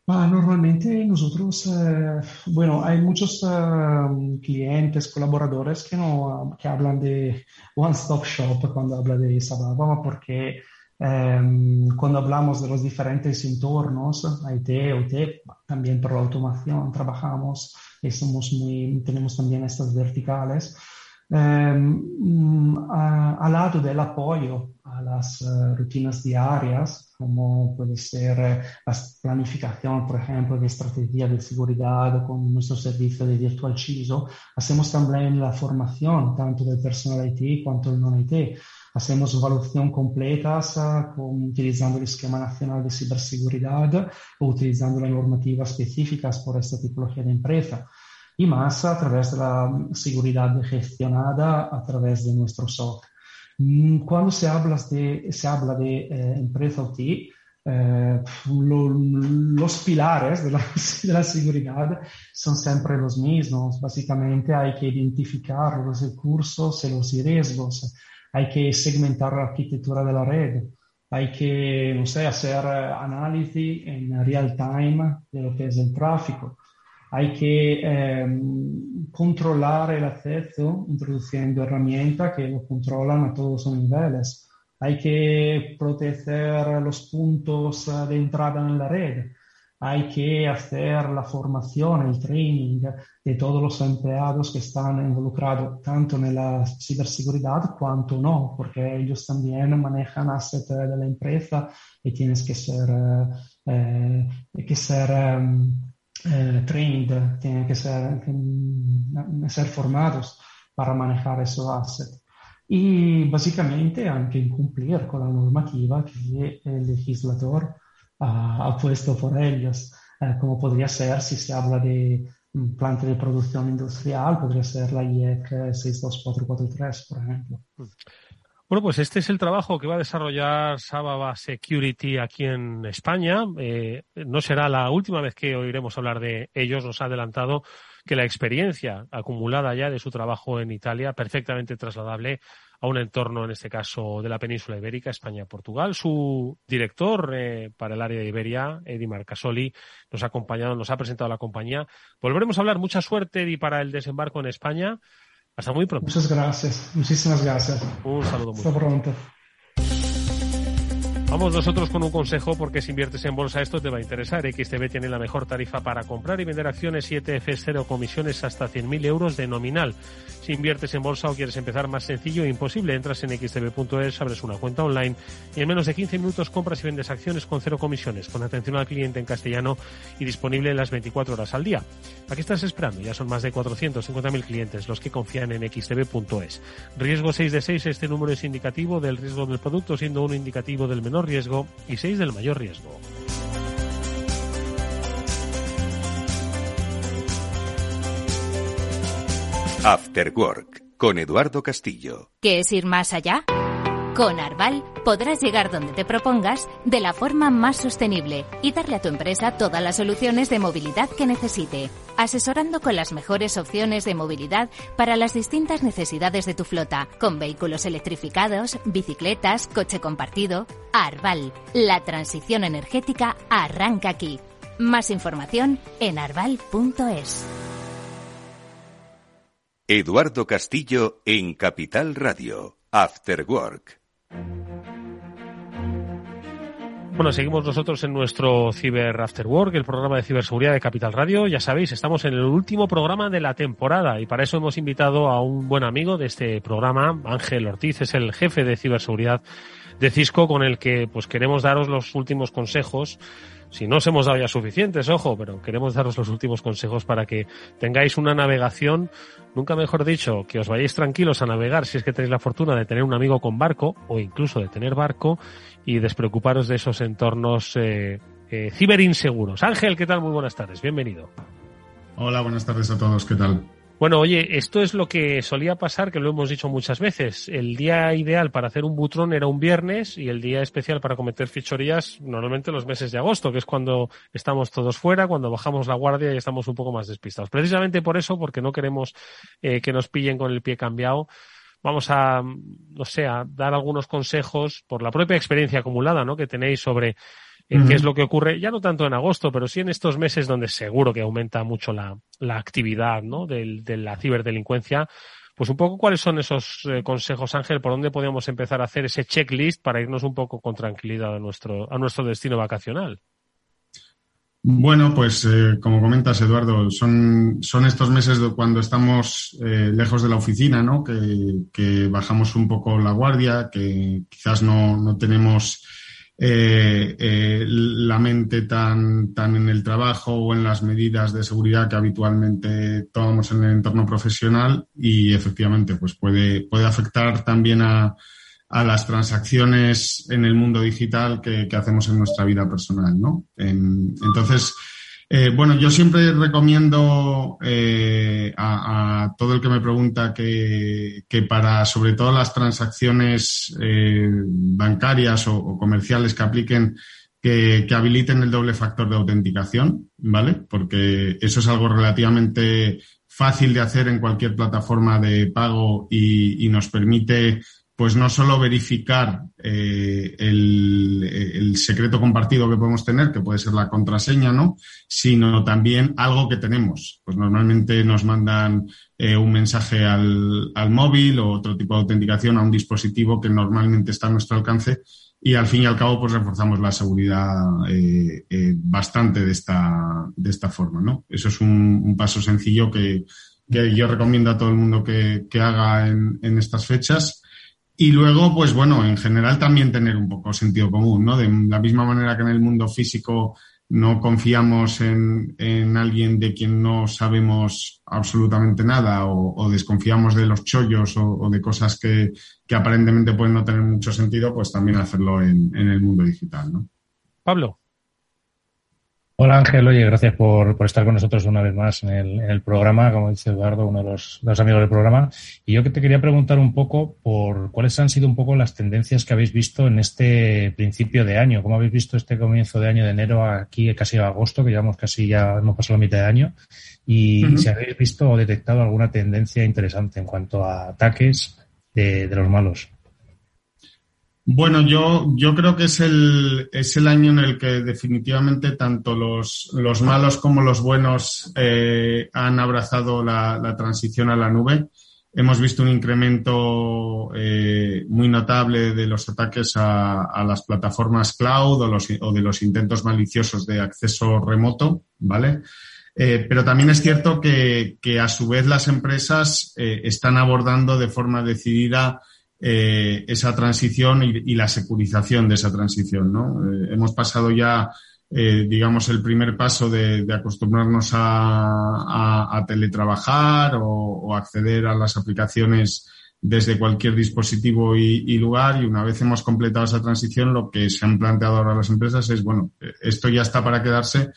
Ah, normalmente nosotros, eh, bueno, hay muchos uh, clientes, colaboradores que, no, que hablan de One Stop Shop cuando habla de Sababa, porque um, cuando hablamos de los diferentes entornos, IT, OT, también por la automación trabajamos somos muy, tenemos también estas verticales. Eh, al lado del apoyo a las uh, rutinas diarias, como puede ser uh, la planificación, por ejemplo, de estrategia de seguridad con nuestro servicio de Virtual CISO, hacemos también la formación tanto del personal IT cuanto del non-IT. Hacemos evaluación completas con, utilizando el esquema nacional de ciberseguridad o utilizando las normativas específicas por esta tipología de empresa y más a través de la seguridad gestionada a través de nuestro SOC. Mm, cuando se habla de, se habla de eh, empresa OT, eh, lo, los pilares de la, de la, seguridad son siempre los mismos. Básicamente hay que identificar los recursos y los riesgos, hay que segmentar la arquitectura de la red, hay que, no sé, hacer análisis en real time de lo que es el tráfico hay que eh, controlar el acceso introduciendo herramientas que lo controlan a todos los niveles. Hay que proteger los puntos de entrada en la. Hay que hacer la formación, el training de todos los empleados que están involucrados tanto en la ciberseguridad cuanto no, porque ellos también manejan assets de la empresa y tienes que ser, eh, que ser eh, trained, tienen que ser, ser formados para manejar esos assets. Y básicamente anche cumplir con la normativa que el legislador ha, puesto por ellos, eh, como podría ser si se habla de planta de producción industrial, podría ser la IEC 62443, por ejemplo. Bueno, pues este es el trabajo que va a desarrollar Sababa Security aquí en España. Eh, no será la última vez que oiremos hablar de ellos. Nos ha adelantado que la experiencia acumulada ya de su trabajo en Italia, perfectamente trasladable a un entorno, en este caso, de la península ibérica, España-Portugal. Su director eh, para el área de Iberia, Eddie Marcasoli, nos ha acompañado, nos ha presentado la compañía. Volveremos a hablar. Mucha suerte, Eddie, para el desembarco en España. Hasta muy pronto. Muchas gracias. Muchísimas gracias. Un saludo muy Hasta pronto. Vamos nosotros con un consejo porque si inviertes en bolsa esto te va a interesar. XTB tiene la mejor tarifa para comprar y vender acciones 7F 0 comisiones hasta 100.000 euros de nominal. Si inviertes en bolsa o quieres empezar más sencillo e imposible, entras en xtb.es, abres una cuenta online y en menos de 15 minutos compras y vendes acciones con cero comisiones, con atención al cliente en castellano y disponible las 24 horas al día. ¿A qué estás esperando? Ya son más de 450.000 clientes los que confían en xtb.es. Riesgo 6 de 6, este número es indicativo del riesgo del producto, siendo uno indicativo del menor riesgo y 6 del mayor riesgo. After Work con Eduardo Castillo. ¿Qué es ir más allá? Con Arval podrás llegar donde te propongas de la forma más sostenible y darle a tu empresa todas las soluciones de movilidad que necesite, asesorando con las mejores opciones de movilidad para las distintas necesidades de tu flota, con vehículos electrificados, bicicletas, coche compartido. Arval, la transición energética arranca aquí. Más información en arval.es. Eduardo Castillo en Capital Radio. After Work. Bueno, seguimos nosotros en nuestro Ciber After Work, el programa de ciberseguridad de Capital Radio. Ya sabéis, estamos en el último programa de la temporada y para eso hemos invitado a un buen amigo de este programa, Ángel Ortiz, es el jefe de ciberseguridad de Cisco, con el que pues queremos daros los últimos consejos si no os hemos dado ya suficientes, ojo, pero queremos daros los últimos consejos para que tengáis una navegación, nunca mejor dicho, que os vayáis tranquilos a navegar si es que tenéis la fortuna de tener un amigo con barco o incluso de tener barco y despreocuparos de esos entornos eh, eh, ciberinseguros. Ángel, ¿qué tal? Muy buenas tardes, bienvenido. Hola, buenas tardes a todos, ¿qué tal? Bueno, oye, esto es lo que solía pasar, que lo hemos dicho muchas veces. El día ideal para hacer un butrón era un viernes y el día especial para cometer fichorías normalmente los meses de agosto, que es cuando estamos todos fuera, cuando bajamos la guardia y estamos un poco más despistados. Precisamente por eso, porque no queremos eh, que nos pillen con el pie cambiado, vamos a, no sé, a dar algunos consejos por la propia experiencia acumulada, ¿no? Que tenéis sobre en qué es lo que ocurre, ya no tanto en agosto, pero sí en estos meses donde seguro que aumenta mucho la, la actividad ¿no? de, de la ciberdelincuencia. Pues un poco cuáles son esos eh, consejos, Ángel, por dónde podríamos empezar a hacer ese checklist para irnos un poco con tranquilidad a nuestro, a nuestro destino vacacional. Bueno, pues eh, como comentas, Eduardo, son, son estos meses de cuando estamos eh, lejos de la oficina, ¿no? Que, bajamos un poco la guardia, que quizás no, no tenemos eh, eh, la mente tan, tan en el trabajo o en las medidas de seguridad que habitualmente tomamos en el entorno profesional y efectivamente pues puede, puede afectar también a, a las transacciones en el mundo digital que, hacemos en nuestra vida personal, ¿no? En, entonces, eh, bueno, yo siempre recomiendo eh, a, todo el que me pregunta que, para, sobre todo las transacciones eh, bancarias o, comerciales que apliquen, que, habiliten el doble factor de autenticación, ¿vale? Porque eso es algo relativamente fácil de hacer en cualquier plataforma de pago y nos permite pues no solo verificar eh, el, secreto compartido que podemos tener, que puede ser la contraseña, ¿no? Sino también algo que tenemos. Pues normalmente nos mandan eh, un mensaje al, al, móvil o otro tipo de autenticación a un dispositivo que normalmente está a nuestro alcance y al fin y al cabo pues reforzamos la seguridad eh, bastante de esta, de esta forma, ¿no? Eso es un, paso sencillo que, que, yo recomiendo a todo el mundo que, que haga en, estas fechas. Y luego, pues bueno, en general también tener un poco sentido común, ¿no? De la misma manera que en el mundo físico no confiamos en, en alguien de quien no sabemos absolutamente nada o, desconfiamos de los chollos o, de cosas que, que, aparentemente pueden no tener mucho sentido, pues también hacerlo en, en el mundo digital, ¿no? Pablo. Hola Ángel, oye, gracias por, por, estar con nosotros una vez más en el, en el, programa, como dice Eduardo, uno de los, de los, amigos del programa. Y yo que te quería preguntar un poco por cuáles han sido un poco las tendencias que habéis visto en este principio de año. ¿Cómo habéis visto este comienzo de año de enero aquí casi a agosto, que llevamos casi ya hemos pasado la mitad de año? Y si habéis visto o detectado alguna tendencia interesante en cuanto a ataques de, de los malos. Bueno, yo, yo creo que es el, es el año en el que definitivamente tanto los, los malos como los buenos eh, han abrazado la, la, transición a la nube. Hemos visto un incremento eh, muy notable de los ataques a, a las plataformas cloud o, los, o, de los intentos maliciosos de acceso remoto, ¿vale? Eh, pero también es cierto que, que, a su vez las empresas eh, están abordando de forma decidida eh, esa transición y, la securización de esa transición. ¿no? Eh, hemos pasado ya, eh, digamos, el primer paso de, acostumbrarnos a, teletrabajar o, acceder a las aplicaciones desde cualquier dispositivo y, lugar y una vez hemos completado esa transición lo que se han planteado ahora las empresas es bueno esto ya está para quedarse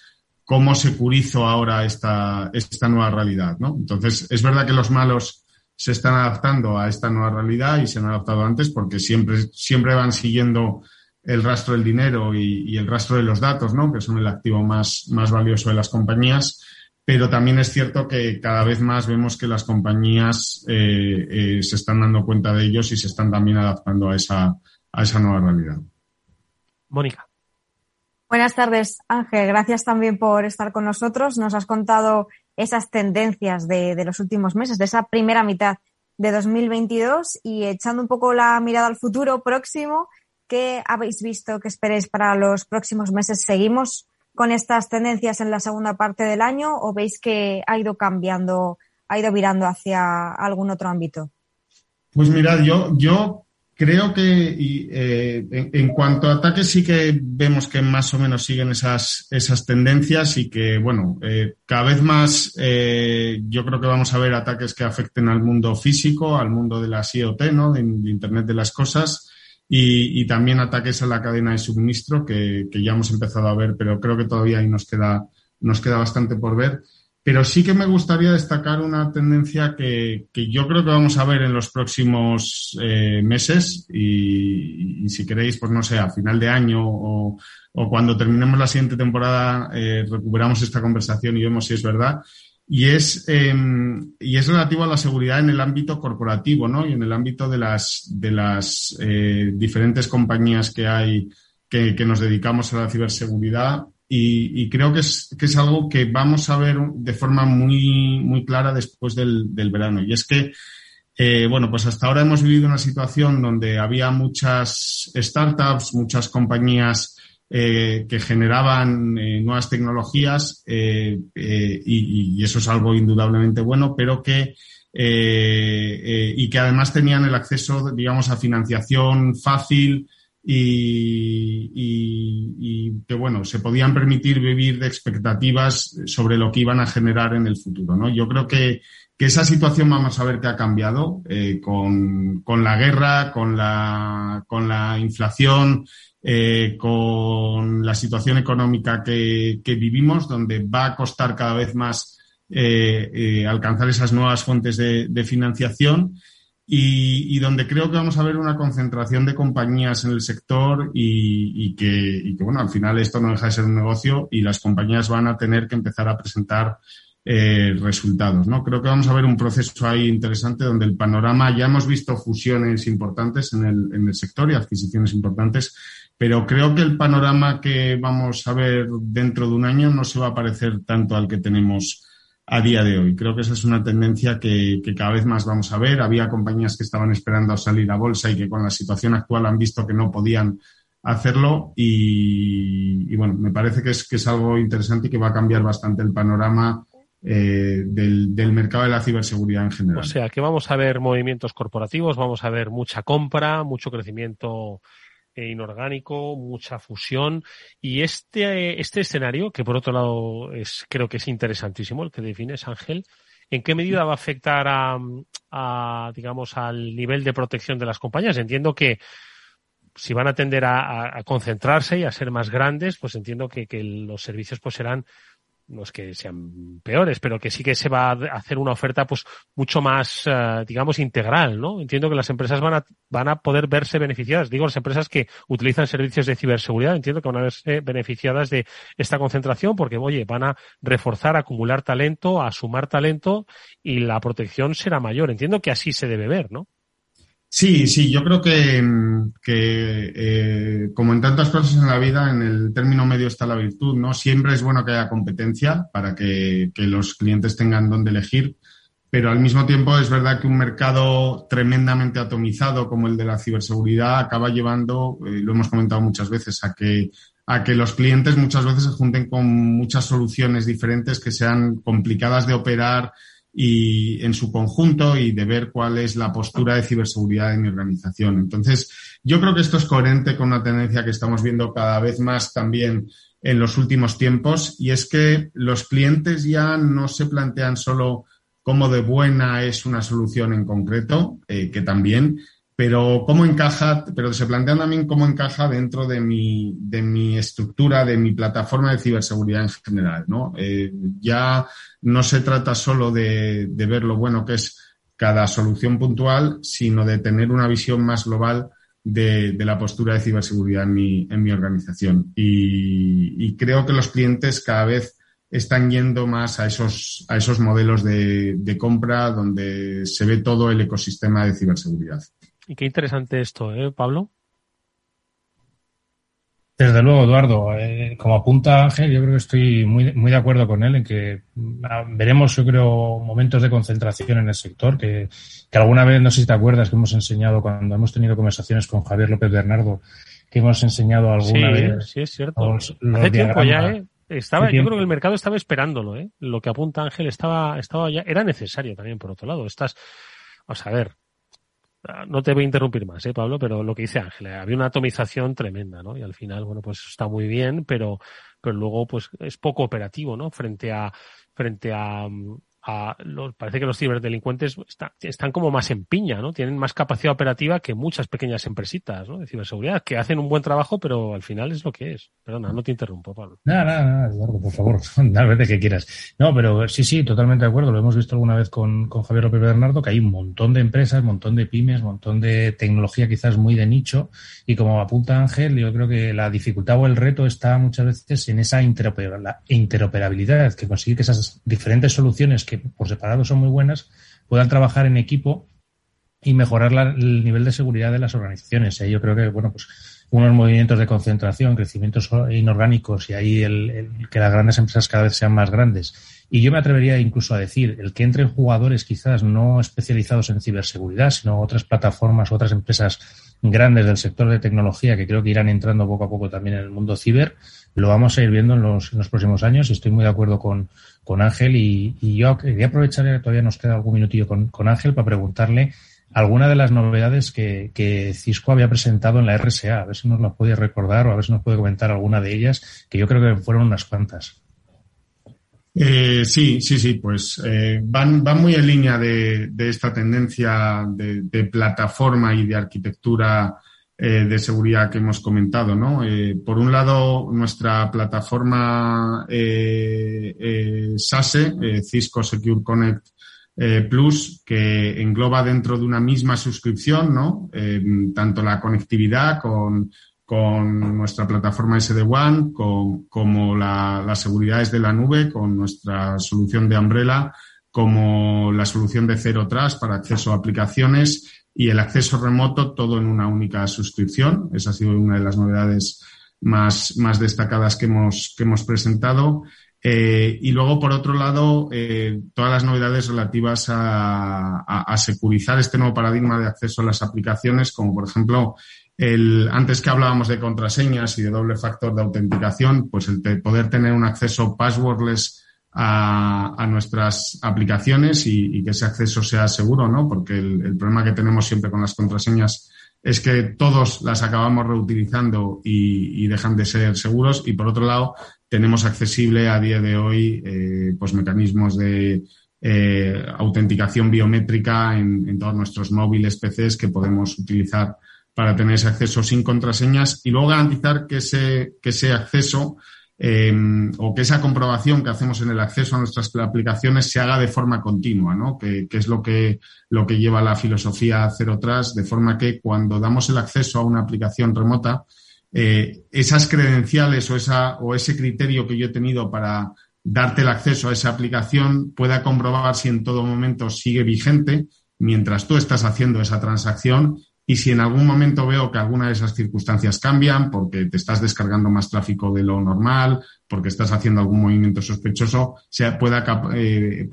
cómo securizo ahora esta esta nueva realidad no entonces es verdad que los malos se están adaptando a esta nueva realidad y se han adaptado antes porque siempre, siempre van siguiendo el rastro del dinero y, el rastro de los datos, ¿no? que son el activo más, más valioso de las compañías. Pero también es cierto que cada vez más vemos que las compañías eh, eh, se están dando cuenta de ellos y se están también adaptando a esa, a esa nueva realidad. Mónica. Buenas tardes, Ángel. Gracias también por estar con nosotros. Nos has contado esas tendencias de, de, los últimos meses, de esa primera mitad de 2022 y echando un poco la mirada al futuro próximo, ¿qué habéis visto que esperéis para los próximos meses? ¿Seguimos con estas tendencias en la segunda parte del año o veis que ha ido cambiando, ha ido virando hacia algún otro ámbito? Pues mirad, yo, yo Creo que eh, en, cuanto a ataques sí que vemos que más o menos siguen esas, esas tendencias y que, bueno, eh, cada vez más eh, yo creo que vamos a ver ataques que afecten al mundo físico, al mundo de la IoT, ¿no? De, Internet de las Cosas y, y, también ataques a la cadena de suministro que, que ya hemos empezado a ver, pero creo que todavía ahí nos queda, nos queda bastante por ver. Pero sí que me gustaría destacar una tendencia que, yo creo que vamos a ver en los próximos eh, meses y, si queréis, pues no sé, a final de año o, cuando terminemos la siguiente temporada, eh, recuperamos esta conversación y vemos si es verdad. Y es, eh, y es relativo a la seguridad en el ámbito corporativo, ¿no? Y en el ámbito de las, de las eh, diferentes compañías que hay que nos dedicamos a la ciberseguridad y, creo que es, que es algo que vamos a ver de forma muy, muy clara después del, del verano. Y es que, eh, bueno, pues hasta ahora hemos vivido una situación donde había muchas startups, muchas compañías eh, que generaban eh, nuevas tecnologías y, y, eso es algo indudablemente bueno, pero que y que además tenían el acceso, digamos, a financiación fácil, y, y, y, que bueno, se podían permitir vivir de expectativas sobre lo que iban a generar en el futuro. ¿no? Yo creo que, que esa situación vamos a ver que ha cambiado eh, con, con, la guerra, con la, con la inflación, eh, con la situación económica que, que, vivimos, donde va a costar cada vez más eh, eh alcanzar esas nuevas fuentes de, de financiación y, y, donde creo que vamos a ver una concentración de compañías en el sector y, y, que, y, que, bueno, al final esto no deja de ser un negocio y las compañías van a tener que empezar a presentar eh, resultados, ¿no? Creo que vamos a ver un proceso ahí interesante donde el panorama, ya hemos visto fusiones importantes en el, en el sector y adquisiciones importantes, pero creo que el panorama que vamos a ver dentro de un año no se va a parecer tanto al que tenemos a día de hoy. Creo que esa es una tendencia que, que, cada vez más vamos a ver. Había compañías que estaban esperando a salir a bolsa y que con la situación actual han visto que no podían hacerlo y, bueno, me parece que es, que es algo interesante y que va a cambiar bastante el panorama eh, del, del, mercado de la ciberseguridad en general. O sea, que vamos a ver movimientos corporativos, vamos a ver mucha compra, mucho crecimiento eh, inorgánico, mucha fusión y este, este escenario, que por otro lado es, creo que es interesantísimo, el que defines, Ángel, ¿en qué medida va a afectar a, digamos, al nivel de protección de las compañías? Entiendo que si van a tender a, concentrarse y a ser más grandes, pues entiendo que, que los servicios pues serán no es que sean peores, pero que sí que se va a hacer una oferta pues mucho más, eh, digamos, integral, ¿no? Entiendo que las empresas van a, van a poder verse beneficiadas. Digo, las empresas que utilizan servicios de ciberseguridad, entiendo que van a verse beneficiadas de esta concentración porque, oye, van a reforzar, acumular talento, a sumar talento y la protección será mayor. Entiendo que así se debe ver, ¿no? Sí, sí, yo creo que, que eh, como en tantas cosas en la vida, en el término medio está la virtud, ¿no? Siempre es bueno que haya competencia para que, los clientes tengan dónde elegir, pero al mismo tiempo es verdad que un mercado tremendamente atomizado como el de la ciberseguridad acaba llevando, eh, lo hemos comentado muchas veces, a que a que los clientes muchas veces se junten con muchas soluciones diferentes que sean complicadas de operar, y en su conjunto y de ver cuál es la postura de ciberseguridad en mi organización. Entonces, yo creo que esto es coherente con una tendencia que estamos viendo cada vez más también en los últimos tiempos y es que los clientes ya no se plantean solo cómo de buena es una solución en concreto, eh, que también, pero cómo encaja, pero se plantean también cómo encaja dentro de mi, de mi estructura, de mi plataforma de ciberseguridad en general, ¿no? Eh, ya no se trata solo de, ver lo bueno que es cada solución puntual, sino de tener una visión más global de, la postura de ciberseguridad en mi, en mi organización. Y, creo que los clientes cada vez están yendo más a esos, a esos modelos de, de compra donde se ve todo el ecosistema de ciberseguridad. Y qué interesante esto, ¿eh, Pablo? Desde luego, Eduardo. Eh, como apunta Ángel, yo creo que estoy muy, muy de acuerdo con él en que ah, veremos, yo creo, momentos de concentración en el sector, que, que alguna vez, no sé si te acuerdas, que hemos enseñado cuando hemos tenido conversaciones con Javier López Bernardo, que hemos enseñado alguna sí, vez. Sí, es cierto. Los, los Hace tiempo ya, ¿eh? Estaba, yo creo que el mercado estaba esperándolo, ¿eh? Lo que apunta Ángel estaba, estaba ya, era necesario también, por otro lado. Estás, vamos a ver, no te voy a interrumpir más, ¿eh, Pablo, pero lo que dice Ángel, había una atomización tremenda, ¿no? Y al final, bueno, pues está muy bien, pero, pero luego, pues es poco operativo, ¿no? Frente a, frente a, los, parece que los ciberdelincuentes están, como más en piña, ¿no? Tienen más capacidad operativa que muchas pequeñas empresitas, ¿no? De ciberseguridad, que hacen un buen trabajo, pero al final es lo que es. Perdona, no te interrumpo, Pablo. Nada, nada, Eduardo, por favor, las veces que quieras. No, pero sí, sí, totalmente de acuerdo. Lo hemos visto alguna vez con, con Javier López Bernardo, que hay un montón de empresas, un montón de pymes, un montón de tecnología quizás muy de nicho. Y como apunta Ángel, yo creo que la dificultad o el reto está muchas veces en esa interoperabilidad, que conseguir que esas diferentes soluciones que por separado son muy buenas, puedan trabajar en equipo y mejorar el nivel de seguridad de las organizaciones. ¿eh? Yo creo que, bueno, pues unos movimientos de concentración, crecimientos inorgánicos y ahí el, el, que las grandes empresas cada vez sean más grandes. Y yo me atrevería incluso a decir, el que entren jugadores quizás no especializados en ciberseguridad, sino otras plataformas, otras empresas grandes del sector de tecnología que creo que irán entrando poco a poco también en el mundo ciber, lo vamos a ir viendo en los, en los próximos años y estoy muy de acuerdo con, con Ángel y, yo quería aprovechar, todavía nos queda algún minutillo con, Ángel para preguntarle alguna de las novedades que, Cisco había presentado en la RSA, a ver si nos las puede recordar o a ver si nos puede comentar alguna de ellas, que yo creo que fueron unas cuantas. Eh, sí, sí, sí, pues eh, van, muy en línea de, esta tendencia de, de, plataforma y de arquitectura eh, de seguridad que hemos comentado, ¿no? Eh, por un lado, nuestra plataforma eh, SASE, Cisco Secure Connect Plus, que engloba dentro de una misma suscripción, ¿no? tanto la conectividad con, con nuestra plataforma SD-WAN, como la, la seguridad desde la nube, con nuestra solución de Umbrella, como la solución de Zero Trust para acceso a aplicaciones y el acceso remoto todo en una única suscripción. Esa ha sido una de las novedades más, más destacadas que hemos, que hemos presentado. Eh, y luego, por otro lado, eh, todas las novedades relativas a, a, a, securizar este nuevo paradigma de acceso a las aplicaciones, como por ejemplo el, antes que hablábamos de contraseñas y de doble factor de autenticación, pues el poder tener un acceso passwordless a, nuestras aplicaciones y, que ese acceso sea seguro, ¿no? Porque el, problema que tenemos siempre con las contraseñas es que todos las acabamos reutilizando y, dejan de ser seguros. Y por otro lado, tenemos accesible a día de hoy eh, pues mecanismos de eh, autenticación biométrica en, en, todos nuestros móviles, PCs que podemos utilizar para tener ese acceso sin contraseñas y luego garantizar que ese, que ese acceso Em, o que esa comprobación que hacemos en el acceso a nuestras aplicaciones se haga de forma continua, ¿no? Que, es lo que, lo que lleva la filosofía Cero Trust, de forma que cuando damos el acceso a una aplicación remota, eh, esas credenciales o, esa, o ese criterio que yo he tenido para darte el acceso a esa aplicación pueda comprobar si en todo momento sigue vigente mientras tú estás haciendo esa transacción y si en algún momento veo que alguna de esas circunstancias cambian, porque te estás descargando más tráfico de lo normal, porque estás haciendo algún movimiento sospechoso, pueda, eh,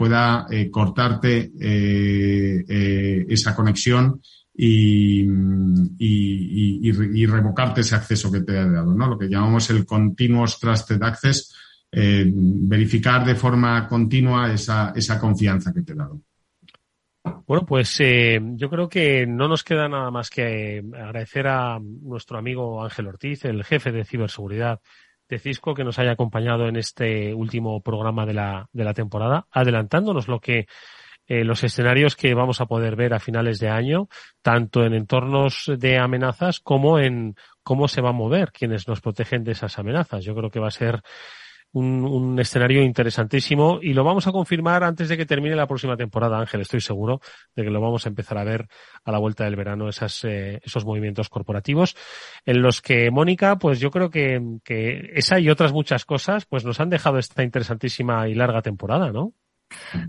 eh, cortarte eh, esa conexión y, revocarte ese acceso que te ha dado, ¿no? Lo que llamamos el Continuous Trusted Access, verificar de forma continua esa, esa confianza que te he dado. Bueno, pues eh, yo creo que no nos queda nada más que agradecer a nuestro amigo Ángel Ortiz, el jefe de ciberseguridad de Cisco, que nos haya acompañado en este último programa de la, de la temporada, adelantándonos lo que eh, los escenarios que vamos a poder ver a finales de año, tanto en entornos de amenazas como en cómo se va a mover quienes nos protegen de esas amenazas. Yo creo que va a ser un, escenario interesantísimo y lo vamos a confirmar antes de que termine la próxima temporada, Ángel. Estoy seguro de que lo vamos a empezar a ver a la vuelta del verano, esas, eh, esos movimientos corporativos en los que Mónica, pues yo creo que, que esa y otras muchas cosas, pues nos han dejado esta interesantísima y larga temporada, ¿no?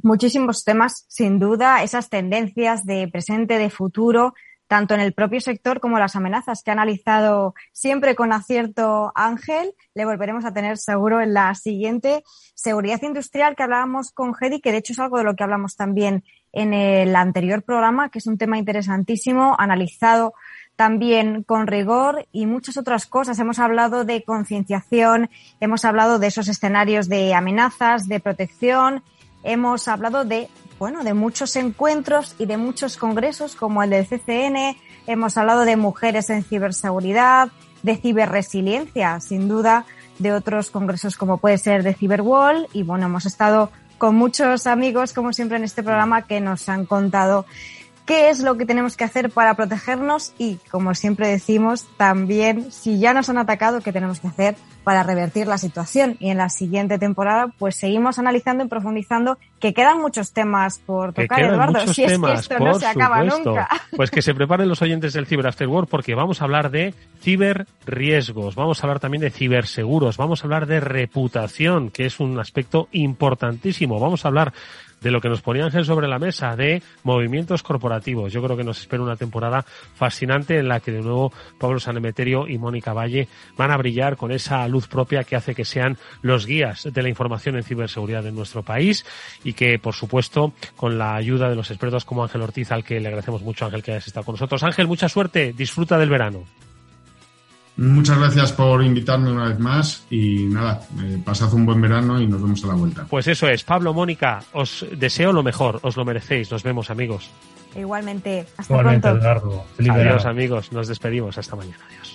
Muchísimos temas, sin duda, esas tendencias de presente, de futuro, tanto en el propio sector como las amenazas que ha analizado siempre con acierto Ángel. Le volveremos a tener seguro en la siguiente. Seguridad industrial que hablábamos con Hedy, que de hecho es algo de lo que hablamos también en el anterior programa, que es un tema interesantísimo, analizado también con rigor y muchas otras cosas. Hemos hablado de concienciación, hemos hablado de esos escenarios de amenazas, de protección, hemos hablado de bueno, de muchos encuentros y de muchos congresos como el del CCN. Hemos hablado de mujeres en ciberseguridad, de ciberresiliencia, sin duda, de otros congresos como puede ser de Cyberwall. Y bueno, hemos estado con muchos amigos, como siempre en este programa, que nos han contado qué es lo que tenemos que hacer para protegernos y, como siempre decimos, también si ya nos han atacado, qué tenemos que hacer para revertir la situación. Y en la siguiente temporada, pues seguimos analizando y profundizando que quedan muchos temas por tocar, Eduardo. Si es que esto no se acaba nunca. Pues que se preparen los oyentes del Cyber After Work porque vamos a hablar de ciberriesgos, vamos a hablar también de ciberseguros, vamos a hablar de reputación, que es un aspecto importantísimo. Vamos a hablar de lo que nos ponía Ángel sobre la mesa, de movimientos corporativos. Yo creo que nos espera una temporada fascinante en la que de nuevo Pablo Sanemeterio y Mónica Valle van a brillar con esa luz propia que hace que sean los guías de la información en ciberseguridad en nuestro país y que, por supuesto, con la ayuda de los expertos como Ángel Ortiz, al que le agradecemos mucho, Ángel, que hayas estado con nosotros. Ángel, mucha suerte, disfruta del verano. Muchas gracias por invitarme una vez más y nada, eh, pasad un buen verano y nos vemos a la vuelta. Pues eso es, Pablo, Mónica, os deseo lo mejor, os lo merecéis, nos vemos amigos. Igualmente, hasta pronto. Adiós amigos, nos despedimos, hasta mañana, adiós.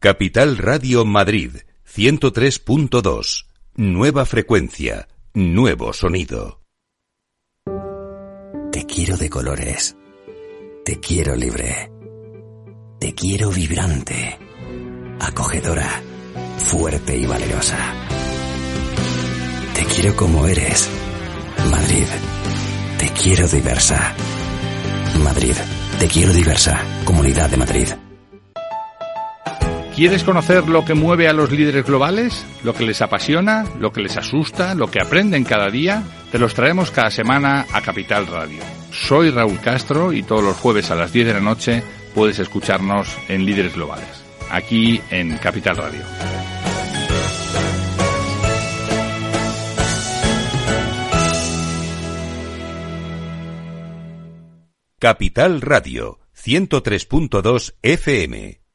Capital Radio Madrid 103.2 Nueva frecuencia, nuevo sonido. Te quiero de colores. Te quiero libre. Te quiero vibrante, acogedora, fuerte y valerosa. Te quiero como eres. Madrid. Te quiero diversa. Madrid. Te quiero diversa. Comunidad de Madrid. ¿Quieres conocer lo que mueve a los líderes globales? ¿Lo que les apasiona? ¿Lo que les asusta? ¿Lo que aprenden cada día? Te los traemos cada semana a Capital Radio. Soy Raúl Castro y todos los jueves a las 10 de la noche puedes escucharnos en Líderes Globales, aquí en Capital Radio. Capital Radio 103.2 FM